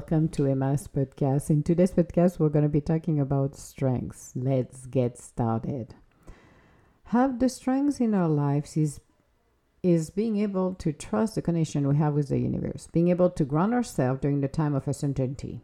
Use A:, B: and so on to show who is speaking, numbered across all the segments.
A: welcome to Emma's podcast. In today's podcast, we're going to be talking about strengths. Let's get started. Have the strengths in our lives is is being able to trust the connection we have with the universe, being able to ground ourselves during the time of uncertainty.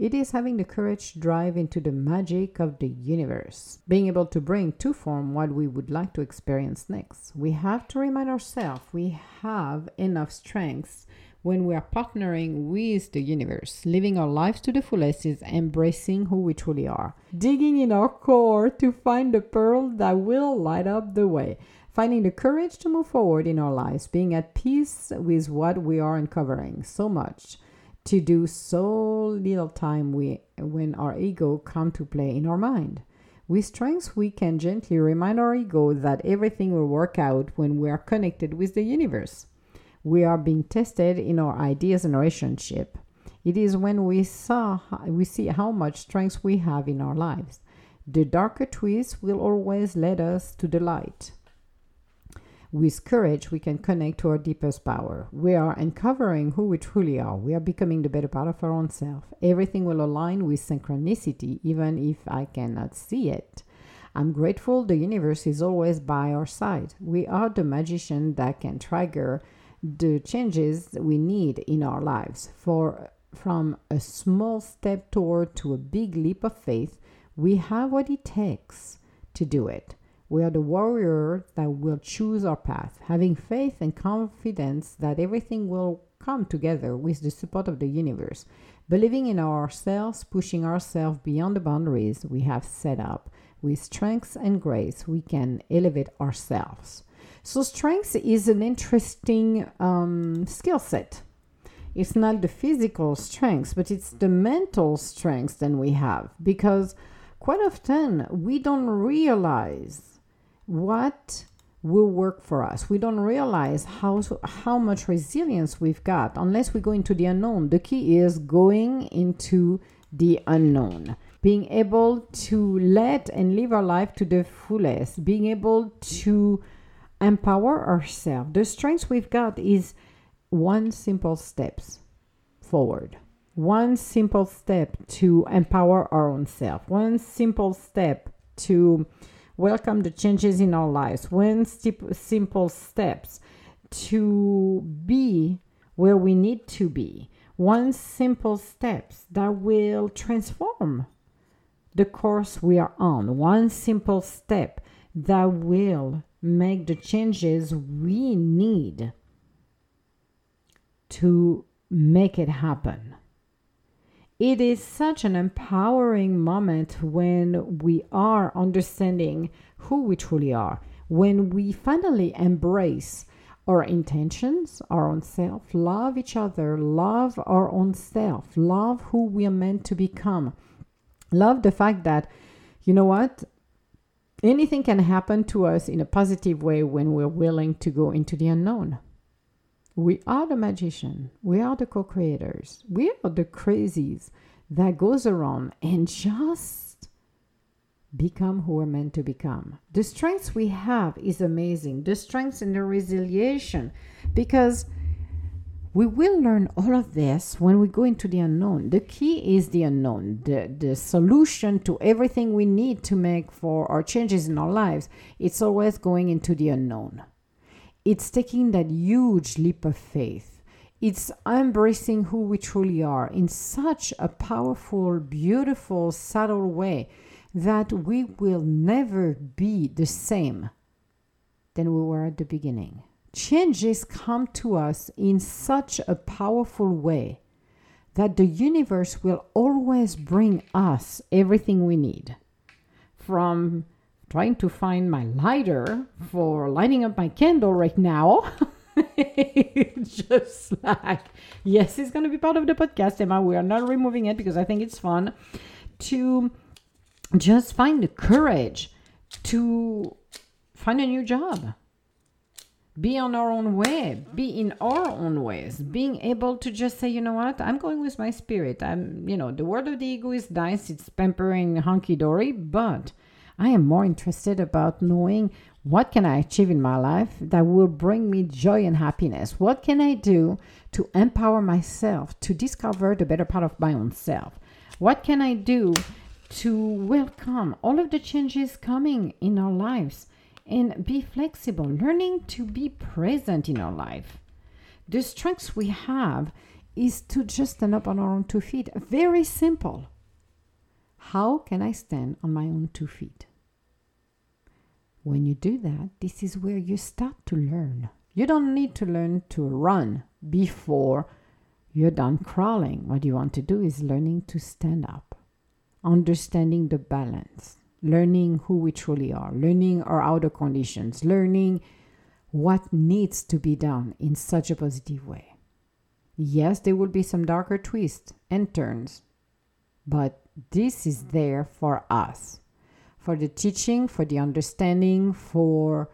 A: It is having the courage to drive into the magic of the universe, being able to bring to form what we would like to experience next. We have to remind ourselves we have enough strengths when we are partnering with the universe. Living our lives to the fullest is embracing who we truly are, digging in our core to find the pearl that will light up the way. Finding the courage to move forward in our lives, being at peace with what we are uncovering. So much to do so little time we, when our ego come to play in our mind. With strength, we can gently remind our ego that everything will work out when we are connected with the universe. We are being tested in our ideas and relationship. It is when we saw we see how much strength we have in our lives. The darker twists will always lead us to the light. With courage, we can connect to our deepest power. We are uncovering who we truly are. We are becoming the better part of our own self. Everything will align with synchronicity, even if I cannot see it. I'm grateful the universe is always by our side. We are the magician that can trigger the changes we need in our lives. For from a small step toward to a big leap of faith, we have what it takes to do it. We are the warrior that will choose our path, having faith and confidence that everything will come together with the support of the universe, believing in ourselves, pushing ourselves beyond the boundaries we have set up. With strength and grace, we can elevate ourselves. So, strength is an interesting um, skill set. It's not the physical strength, but it's the mental strength that we have because quite often we don't realize what will work for us. We don't realize how how much resilience we've got unless we go into the unknown. The key is going into the unknown. Being able to let and live our life to the fullest, being able to empower ourselves. The strength we've got is one simple steps forward. One simple step to empower our own self. One simple step to welcome the changes in our lives, one simple steps to be where we need to be, one simple steps that will transform the course we are on, one simple step that will make the changes we need to make it happen. It is such an empowering moment when we are understanding who we truly are, when we finally embrace our intentions, our own self, love each other, love our own self, love who we are meant to become, love the fact that, you know what, anything can happen to us in a positive way when we're willing to go into the unknown. We are the magician. We are the co-creators. We are the crazies that goes around and just become who we're meant to become. The strengths we have is amazing. The strengths and the resilience because we will learn all of this when we go into the unknown. The key is the unknown. The, the solution to everything we need to make for our changes in our lives, it's always going into the unknown it's taking that huge leap of faith. It's embracing who we truly are in such a powerful, beautiful, subtle way that we will never be the same than we were at the beginning. Changes come to us in such a powerful way that the universe will always bring us everything we need from trying to find my lighter for lighting up my candle right now. just like, yes, it's going to be part of the podcast, Emma. We are not removing it because I think it's fun to just find the courage to find a new job. Be on our own way, be in our own ways, being able to just say, you know what, I'm going with my spirit. I'm, you know, the word of the ego is nice, it's pampering hunky dory, but I am more interested about knowing What can I achieve in my life that will bring me joy and happiness? What can I do to empower myself to discover the better part of my own self? What can I do to welcome all of the changes coming in our lives and be flexible, learning to be present in our life? The strengths we have is to just stand up on our own two feet. Very simple. How can I stand on my own two feet? When you do that, this is where you start to learn. You don't need to learn to run before you're done crawling. What you want to do is learning to stand up, understanding the balance, learning who we truly are, learning our outer conditions, learning what needs to be done in such a positive way. Yes, there will be some darker twists and turns, but this is there for us for the teaching, for the understanding, for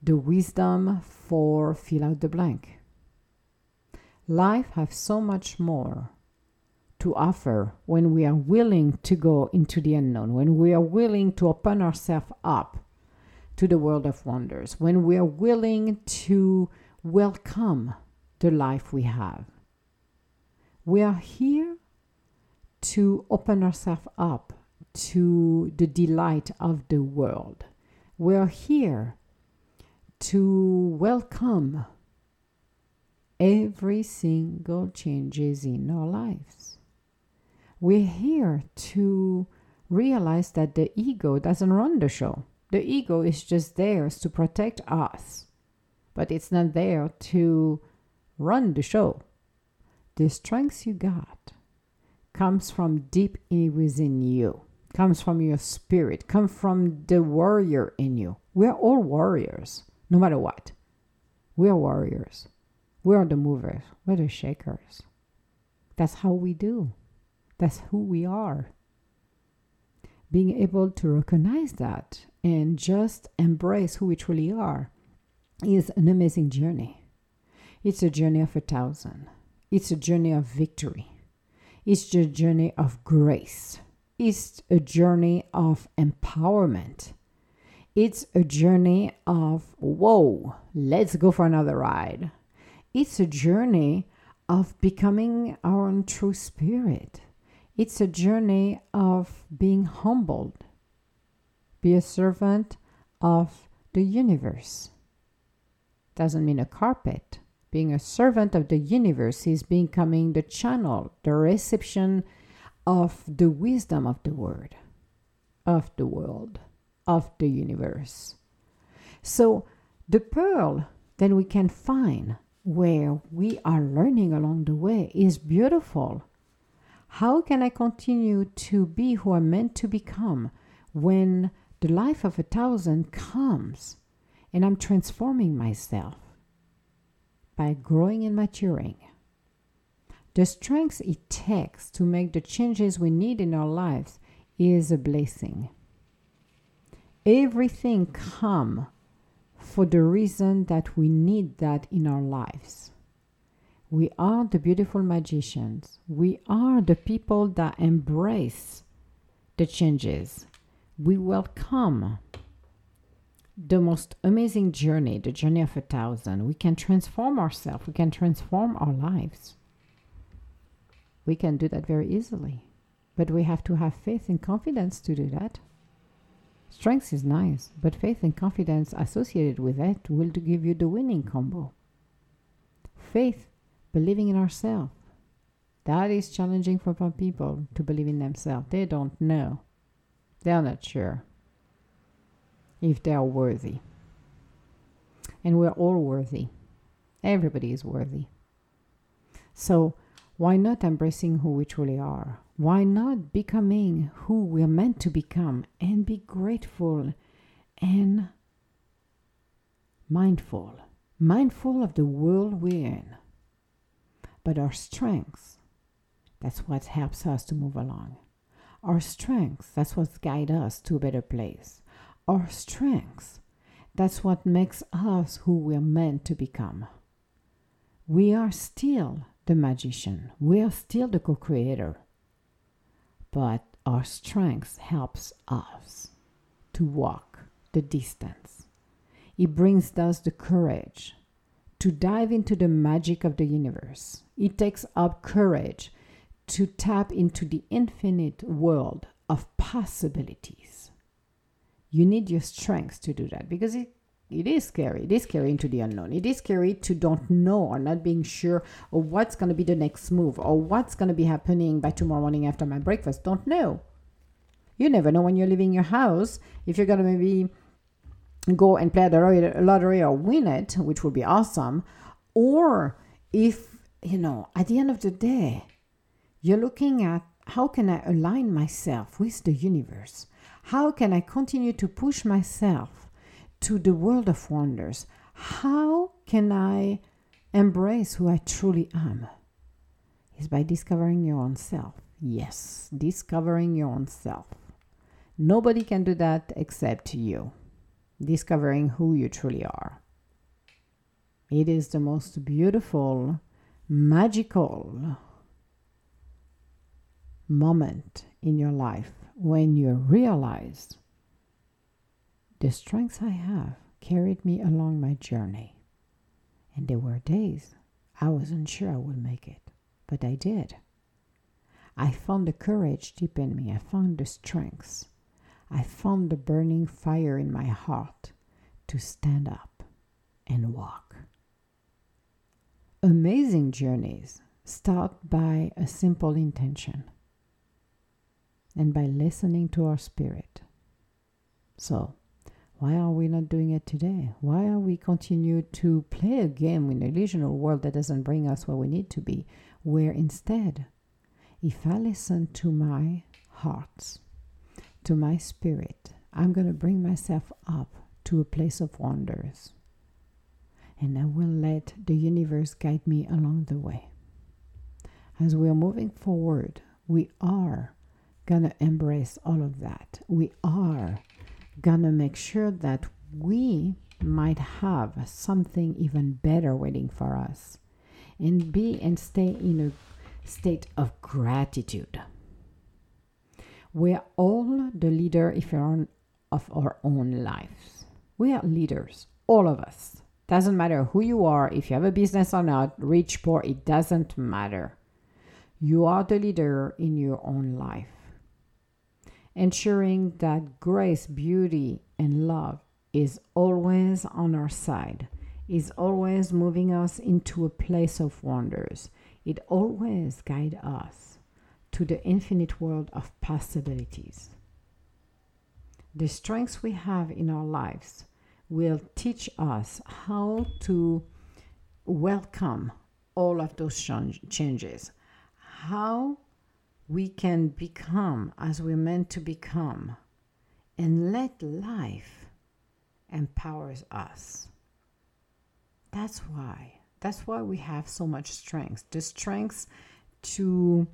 A: the wisdom, for fill out the blank. Life has so much more to offer when we are willing to go into the unknown, when we are willing to open ourselves up to the world of wonders, when we are willing to welcome the life we have. We are here to open ourselves up to the delight of the world. We're here to welcome every single changes in our lives. We're here to realize that the ego doesn't run the show. The ego is just there to protect us, but it's not there to run the show. The strength you got comes from deep within you comes from your spirit, comes from the warrior in you. We're all warriors, no matter what. We're warriors. We're the movers. We're the shakers. That's how we do. That's who we are. Being able to recognize that and just embrace who we truly are is an amazing journey. It's a journey of a thousand. It's a journey of victory. It's a journey of grace it's a journey of empowerment. It's a journey of, whoa, let's go for another ride. It's a journey of becoming our own true spirit. It's a journey of being humbled. Be a servant of the universe. Doesn't mean a carpet. Being a servant of the universe is becoming the channel, the reception of the wisdom of the word, of the world, of the universe. So, the pearl that we can find where we are learning along the way is beautiful. How can I continue to be who I'm meant to become when the life of a thousand comes and I'm transforming myself by growing and maturing? The strength it takes to make the changes we need in our lives is a blessing. Everything come for the reason that we need that in our lives. We are the beautiful magicians. We are the people that embrace the changes. We welcome the most amazing journey, the journey of a thousand. We can transform ourselves, we can transform our lives. We can do that very easily. But we have to have faith and confidence to do that. Strength is nice, but faith and confidence associated with it will give you the winning combo. Faith, believing in ourselves. That is challenging for some people to believe in themselves. They don't know. They are not sure if they are worthy. And we're all worthy. Everybody is worthy. So why not embracing who we truly are? Why not becoming who we're meant to become and be grateful and mindful? Mindful of the world we're in. But our strengths, that's what helps us to move along. Our strengths, that's what guides us to a better place. Our strengths, that's what makes us who we're meant to become. We are still the magician. We are still the co creator. But our strengths helps us to walk the distance, It brings us the courage to dive into the magic of the universe. It takes up courage to tap into the infinite world of possibilities. You need your strength to do that because it, it is scary. It is scary into the unknown. It is scary to don't know or not being sure of what's going to be the next move or what's going to be happening by tomorrow morning after my breakfast. Don't know. You never know when you're leaving your house if you're going to maybe go and play the lottery or win it, which would be awesome, or if, you know, at the end of the day, you're looking at how can I align myself with the universe? How can I continue to push myself to the world of wonders? How can I embrace who I truly am? Is by discovering your own self. Yes, discovering your own self. Nobody can do that except you. Discovering who you truly are. It is the most beautiful, magical, moment in your life when you realize the strengths I have carried me along my journey. And there were days I wasn't sure I would make it, but I did. I found the courage deep in me. I found the strengths. I found the burning fire in my heart to stand up and walk. Amazing journeys start by a simple intention and by listening to our spirit. So, why are we not doing it today? Why are we continue to play a game in an illusional world that doesn't bring us where we need to be? Where instead, if I listen to my heart, to my spirit, I'm going to bring myself up to a place of wonders. And I will let the universe guide me along the way. As we are moving forward, we are gonna embrace all of that. We are gonna make sure that we might have something even better waiting for us and be and stay in a state of gratitude. We are all the leader if you're on, of our own lives. We are leaders, all of us. Doesn't matter who you are, if you have a business or not, rich, poor, it doesn't matter. You are the leader in your own life ensuring that grace, beauty, and love is always on our side, is always moving us into a place of wonders. It always guides us to the infinite world of possibilities. The strengths we have in our lives will teach us how to welcome all of those changes, how we can become as we're meant to become and let life empowers us. That's why. That's why we have so much strength. The strength to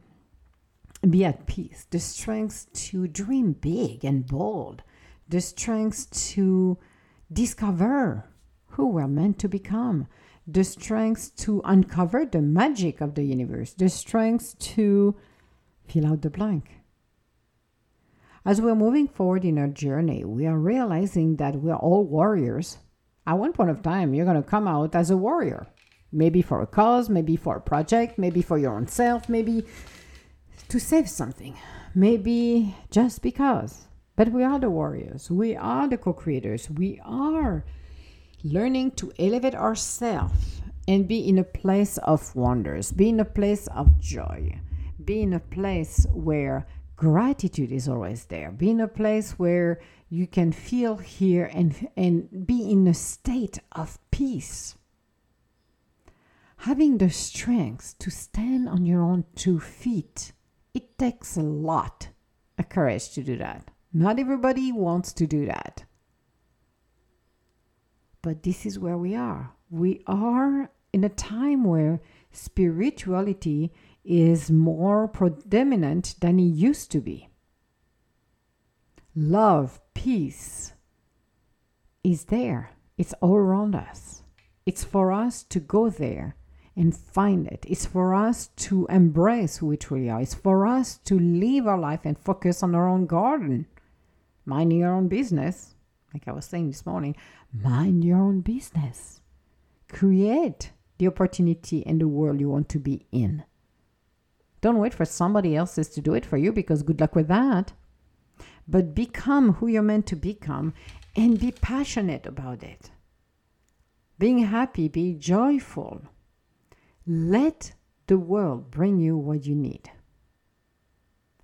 A: be at peace, the strength to dream big and bold, the strength to discover who we're meant to become, the strength to uncover the magic of the universe, the strength to fill out the blank. As we're moving forward in our journey, we are realizing that we're all warriors. At one point of time, you're going to come out as a warrior. Maybe for a cause, maybe for a project, maybe for your own self, maybe to save something, maybe just because. But we are the warriors. We are the co creators. We are learning to elevate ourselves and be in a place of wonders, be in a place of joy be in a place where gratitude is always there be in a place where you can feel here and and be in a state of peace having the strength to stand on your own two feet it takes a lot of courage to do that. Not everybody wants to do that. But this is where we are. We are in a time where spirituality is more predominant than it used to be. Love, peace is there, it's all around us. It's for us to go there and find it. It's for us to embrace who we truly are. It's for us to live our life and focus on our own garden, minding our own business, like I was saying this morning, mind your own business. Create the opportunity and the world you want to be in. Don't wait for somebody else's to do it for you because good luck with that. But become who you're meant to become and be passionate about it. Being happy, be joyful. Let the world bring you what you need.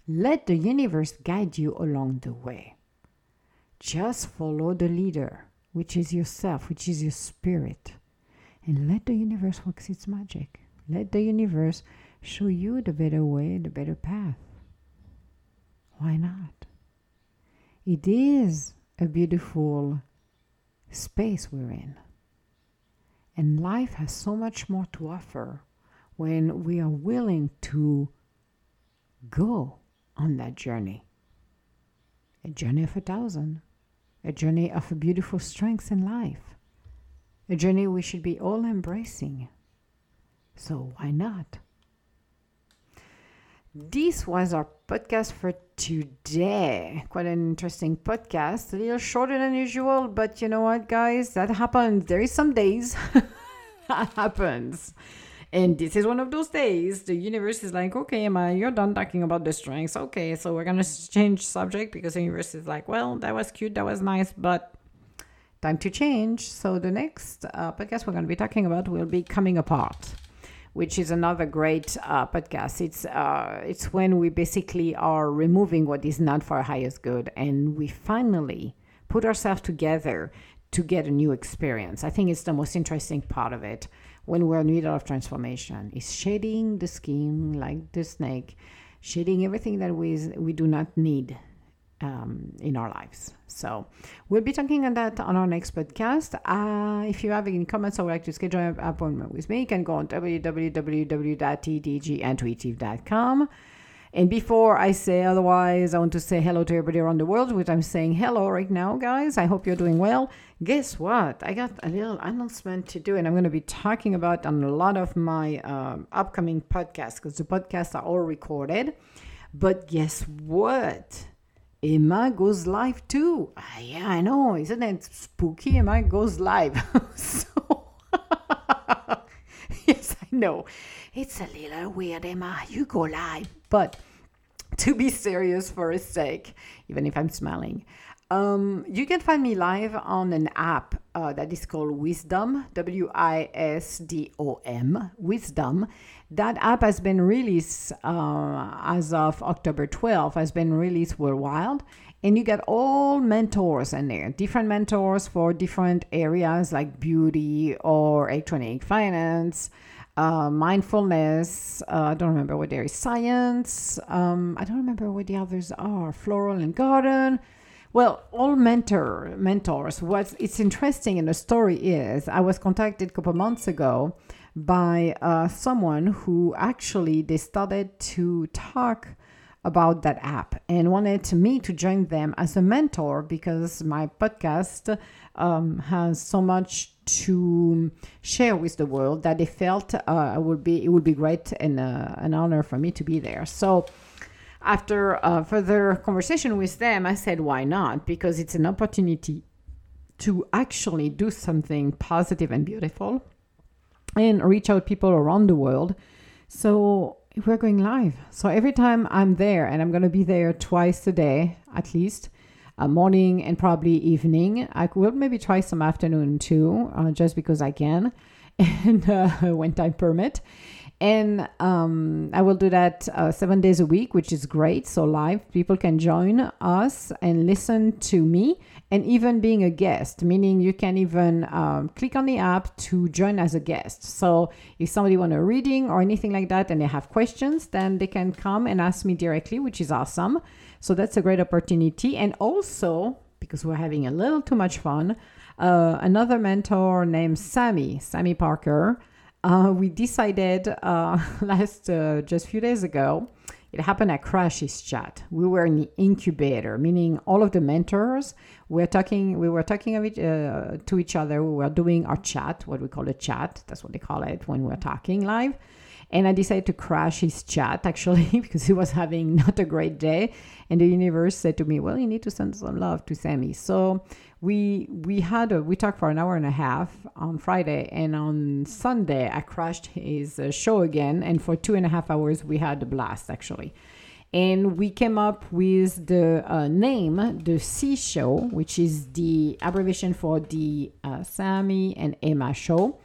A: Let the universe guide you along the way. Just follow the leader, which is yourself, which is your spirit, and let the universe work its magic. Let the universe show you the better way, the better path. Why not? It is a beautiful space we're in. And life has so much more to offer when we are willing to go on that journey. A journey of a thousand, a journey of a beautiful strength in life, a journey we should be all embracing. So why not? This was our podcast for today. Quite an interesting podcast. A little shorter than usual, but you know what, guys? That happens. There is some days that happens. And this is one of those days. The universe is like, okay, Emma, you're done talking about the strengths. Okay, so we're gonna change subject because the universe is like, well, that was cute, that was nice, but time to change. So the next uh, podcast we're gonna be talking about will be coming apart which is another great uh, podcast. It's uh, it's when we basically are removing what is not for our highest good, and we finally put ourselves together to get a new experience. I think it's the most interesting part of it when we're in the middle of transformation. Is shedding the skin like the snake, shedding everything that we we do not need um, in our lives. So we'll be talking on that on our next podcast. Uh, if you have any comments or would like to schedule an appointment with me, you can go on www.tdgintuitive.com. And before I say otherwise, I want to say hello to everybody around the world, which I'm saying hello right now, guys. I hope you're doing well. Guess what? I got a little announcement to do, and I'm going to be talking about on a lot of my um, upcoming podcasts because the podcasts are all recorded. But guess what? Emma goes live too. Ah, yeah, I know. Isn't it spooky? Emma goes live. so, yes, I know. It's a little weird, Emma. You go live. But to be serious for a sec, even if I'm smiling, um, you can find me live on an app uh, that is called Wisdom, W I S D O M, Wisdom. That app has been released uh, as of October 12th, has been released worldwide. And you get all mentors in there, different mentors for different areas like beauty or electronic finance, uh, mindfulness. Uh, I don't remember what there is, science. Um, I don't remember what the others are, floral and garden well, all mentor mentors. What's it's interesting in the story is I was contacted a couple months ago by uh, someone who actually they started to talk about that app and wanted me to join them as a mentor because my podcast um, has so much to share with the world that they felt uh, would be it would be great and uh, an honor for me to be there. So after a further conversation with them, I said, why not? Because it's an opportunity to actually do something positive and beautiful and reach out people around the world. So we're going live. So every time I'm there, and I'm going to be there twice a day at least, a morning and probably evening. I will maybe try some afternoon too, uh, just because I can, and uh, when time permit. And um, I will do that uh, seven days a week, which is great. So, live, people can join us and listen to me, and even being a guest, meaning you can even um, click on the app to join as a guest. So, if somebody want a reading or anything like that and they have questions, then they can come and ask me directly, which is awesome. So, that's a great opportunity. And also, because we're having a little too much fun, uh, another mentor named Sammy, Sammy Parker uh, we decided uh, last uh, just few days ago. It happened at Crash's Chat. We were in the incubator, meaning all of the mentors were talking. We were talking it, uh, to each other. We were doing our chat, what we call a chat. That's what they call it when we're talking live. And I decided to crash his chat actually because he was having not a great day. And the universe said to me, Well, you need to send some love to Sammy. So we we had a, we talked for an hour and a half on Friday, and on Sunday I crashed his uh, show again, and for two and a half hours we had a blast actually. And we came up with the uh, name, the C Show, which is the abbreviation for the uh, Sammy and Emma Show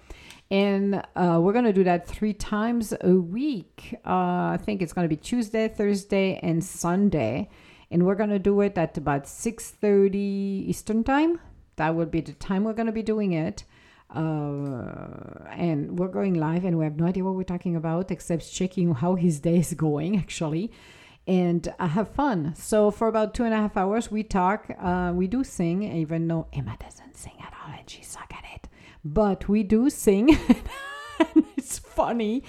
A: and uh, we're going to do that three times a week. Uh, I think it's going to be Tuesday, Thursday, and Sunday. And we're going to do it at about 6.30 Eastern Time. That will be the time we're going to be doing it. Uh, and we're going live, and we have no idea what we're talking about except checking how his day is going, actually. And I have fun. So for about two and a half hours, we talk. Uh, we do sing, even though Emma doesn't sing at all, and she sucks at it but we do sing. it's funny.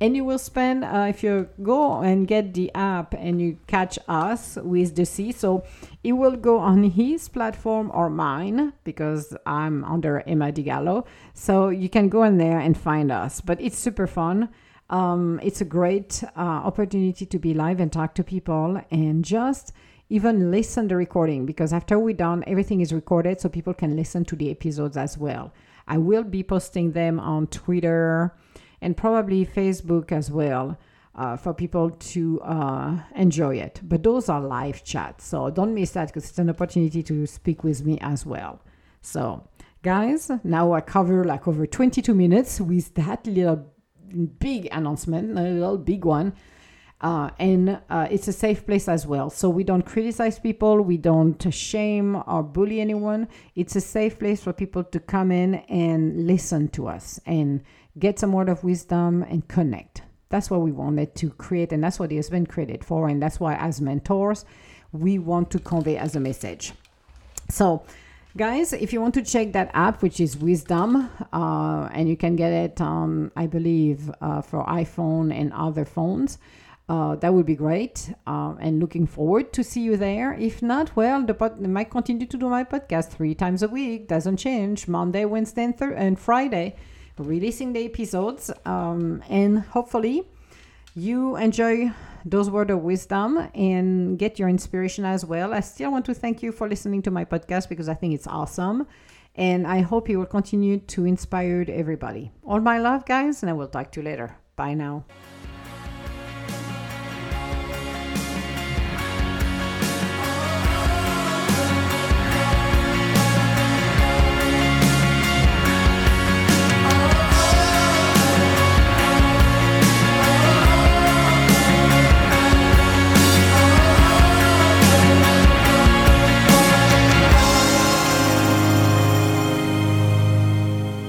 A: And you will spend uh, if you go and get the app and you catch us with the c so it will go on his platform or mine because i'm under emma digallo. So you can go in there and find us. But it's super fun. Um, it's a great uh, opportunity to be live and talk to people and just even listen the recording because after we're done everything is recorded so people can listen to the episodes as well I will be posting them on Twitter and probably Facebook as well uh, for people to uh, enjoy it. But those are live chats, so don't miss that because it's an opportunity to speak with me as well. So, guys, now I cover like over 22 minutes with that little big announcement, a little big one. Uh, and uh, it's a safe place as well. So we don't criticize people, we don't shame or bully anyone. It's a safe place for people to come in and listen to us and get some word of wisdom and connect. That's what we wanted to create, and that's what it has been created for. And that's why, as mentors, we want to convey as a message. So, guys, if you want to check that app, which is Wisdom, uh, and you can get it, um, I believe, uh, for iPhone and other phones. Uh, that would be great. Uh, and looking forward to see you there. If not, well, the pod- might continue to do my podcast three times a week. Doesn't change. Monday, Wednesday, and, and Friday, releasing the episodes. Um, and hopefully, you enjoy those words of wisdom and get your inspiration as well. I still want to thank you for listening to my podcast because I think it's awesome. And I hope you will continue to inspire everybody. All my love, guys, and I will talk to you later. Bye now.